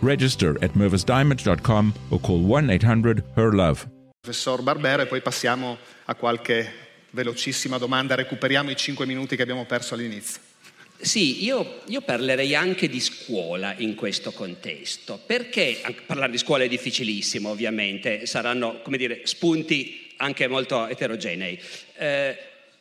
Register at mervisdiamond.com or call 1 800 HER LOVE. Professor Barbero e poi passiamo a qualche velocissima domanda, recuperiamo i cinque minuti che abbiamo perso all'inizio. Sì, io, io, parlerei anche di scuola in questo contesto, perché parlare di scuola è difficilissimo ovviamente, saranno come dire, spunti anche molto eterogenei. Eh,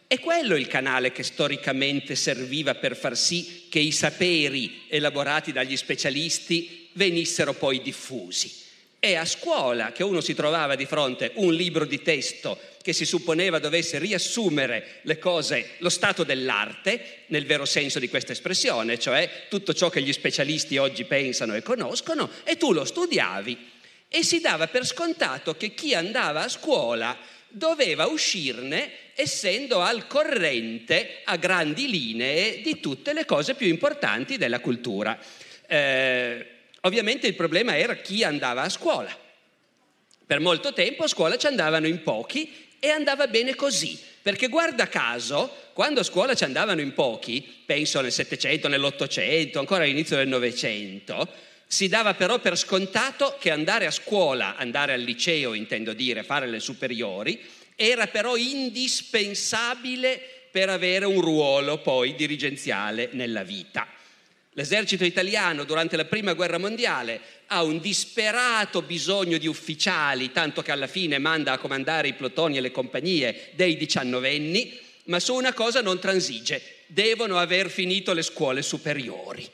è quello il canale che storicamente serviva per far sì che i saperi elaborati dagli specialisti venissero poi diffusi. È a scuola che uno si trovava di fronte un libro di testo che si supponeva dovesse riassumere le cose, lo stato dell'arte, nel vero senso di questa espressione, cioè tutto ciò che gli specialisti oggi pensano e conoscono, e tu lo studiavi e si dava per scontato che chi andava a scuola doveva uscirne essendo al corrente a grandi linee di tutte le cose più importanti della cultura. Eh, ovviamente il problema era chi andava a scuola. Per molto tempo a scuola ci andavano in pochi e andava bene così, perché guarda caso, quando a scuola ci andavano in pochi, penso nel Settecento, nell'Ottocento, ancora all'inizio del Novecento, si dava però per scontato che andare a scuola, andare al liceo intendo dire, fare le superiori, era però indispensabile per avere un ruolo poi dirigenziale nella vita. L'esercito italiano durante la prima guerra mondiale ha un disperato bisogno di ufficiali, tanto che alla fine manda a comandare i plotoni e le compagnie dei diciannovenni, ma su una cosa non transige, devono aver finito le scuole superiori.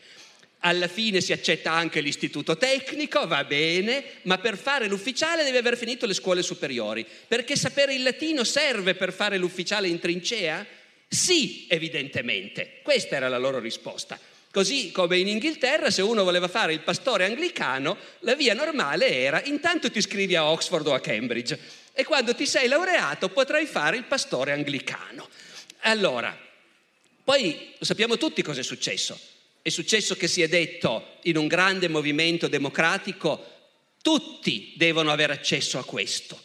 Alla fine si accetta anche l'istituto tecnico, va bene, ma per fare l'ufficiale deve aver finito le scuole superiori. Perché sapere il latino serve per fare l'ufficiale in trincea? Sì, evidentemente. Questa era la loro risposta. Così come in Inghilterra, se uno voleva fare il pastore anglicano, la via normale era intanto ti iscrivi a Oxford o a Cambridge e quando ti sei laureato potrai fare il pastore anglicano. Allora, poi lo sappiamo tutti cosa è successo. È successo che si è detto in un grande movimento democratico tutti devono avere accesso a questo.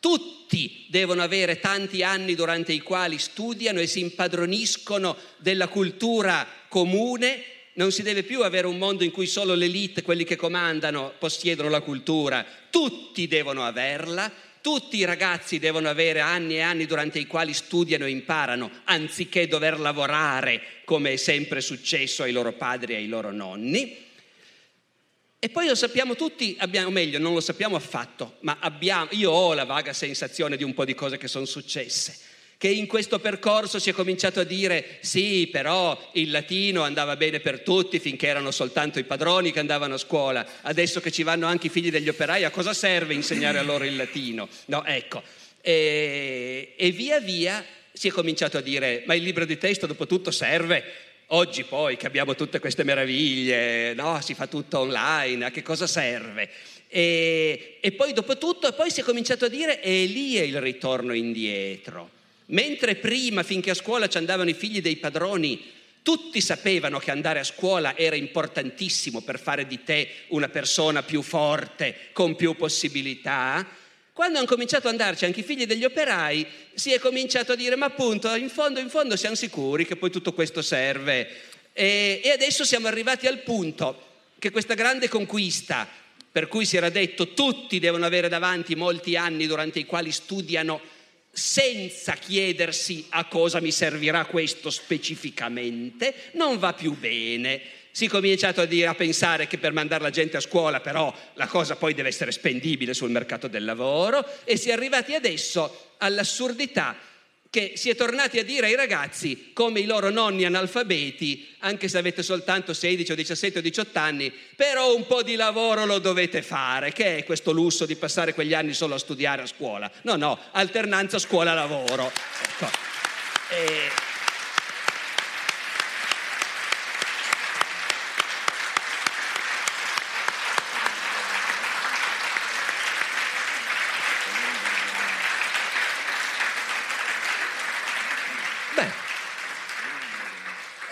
Tutti devono avere tanti anni durante i quali studiano e si impadroniscono della cultura comune. Non si deve più avere un mondo in cui solo l'elite, quelli che comandano, possiedono la cultura. Tutti devono averla tutti i ragazzi devono avere anni e anni durante i quali studiano e imparano, anziché dover lavorare come è sempre successo ai loro padri e ai loro nonni. E poi lo sappiamo tutti, abbiamo, o meglio, non lo sappiamo affatto, ma abbiamo, io ho la vaga sensazione di un po' di cose che sono successe che in questo percorso si è cominciato a dire sì, però il latino andava bene per tutti finché erano soltanto i padroni che andavano a scuola, adesso che ci vanno anche i figli degli operai, a cosa serve insegnare a loro il latino? No, ecco. E, e via via si è cominciato a dire ma il libro di testo dopo tutto serve? Oggi poi che abbiamo tutte queste meraviglie, no? si fa tutto online, a che cosa serve? E, e poi dopo tutto, poi si è cominciato a dire e lì è il ritorno indietro. Mentre prima, finché a scuola ci andavano i figli dei padroni, tutti sapevano che andare a scuola era importantissimo per fare di te una persona più forte, con più possibilità, quando hanno cominciato ad andarci anche i figli degli operai, si è cominciato a dire, ma appunto, in fondo, in fondo siamo sicuri che poi tutto questo serve. E, e adesso siamo arrivati al punto che questa grande conquista, per cui si era detto tutti devono avere davanti molti anni durante i quali studiano senza chiedersi a cosa mi servirà questo specificamente, non va più bene. si è cominciato a, dire, a pensare che per mandare la gente a scuola però la cosa poi deve essere spendibile sul mercato del lavoro e si è arrivati adesso all'assurdità che si è tornati a dire ai ragazzi come i loro nonni analfabeti, anche se avete soltanto 16 o 17 o 18 anni, però un po' di lavoro lo dovete fare, che è questo lusso di passare quegli anni solo a studiare a scuola. No, no, alternanza scuola-lavoro. Ecco. E...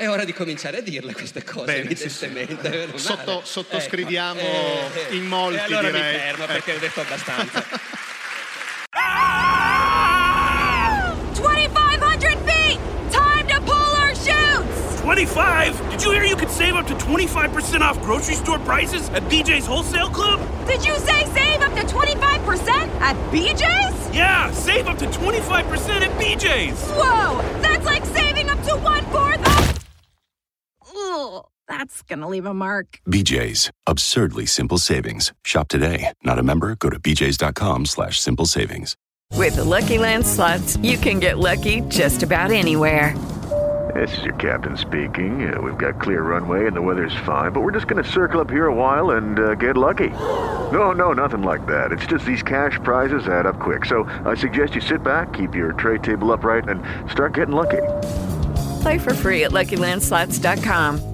è ora di cominciare a dirle queste cose, Bene, evidentemente. Sì, sì. Sotto, sottoscriviamo ecco. Eh, eh, in molti. E allora direi. mi fermo perché ecco. ho detto abbastanza. ah! 2500 feet! Time to pull our 25? Did you hear you could save up to 25% off grocery store prices at BJ's Wholesale Club? Did you say save up to 25% at BJ's? Yeah, save up to 25% at BJ's! Whoa! That's like saving up to 1.4 That's going to leave a mark. BJ's. Absurdly simple savings. Shop today. Not a member? Go to bjs.com slash simple savings. With the Lucky Land slots, you can get lucky just about anywhere. This is your captain speaking. Uh, we've got clear runway and the weather's fine, but we're just going to circle up here a while and uh, get lucky. No, no, nothing like that. It's just these cash prizes add up quick. So I suggest you sit back, keep your tray table upright, and start getting lucky. Play for free at LuckyLandSlots.com.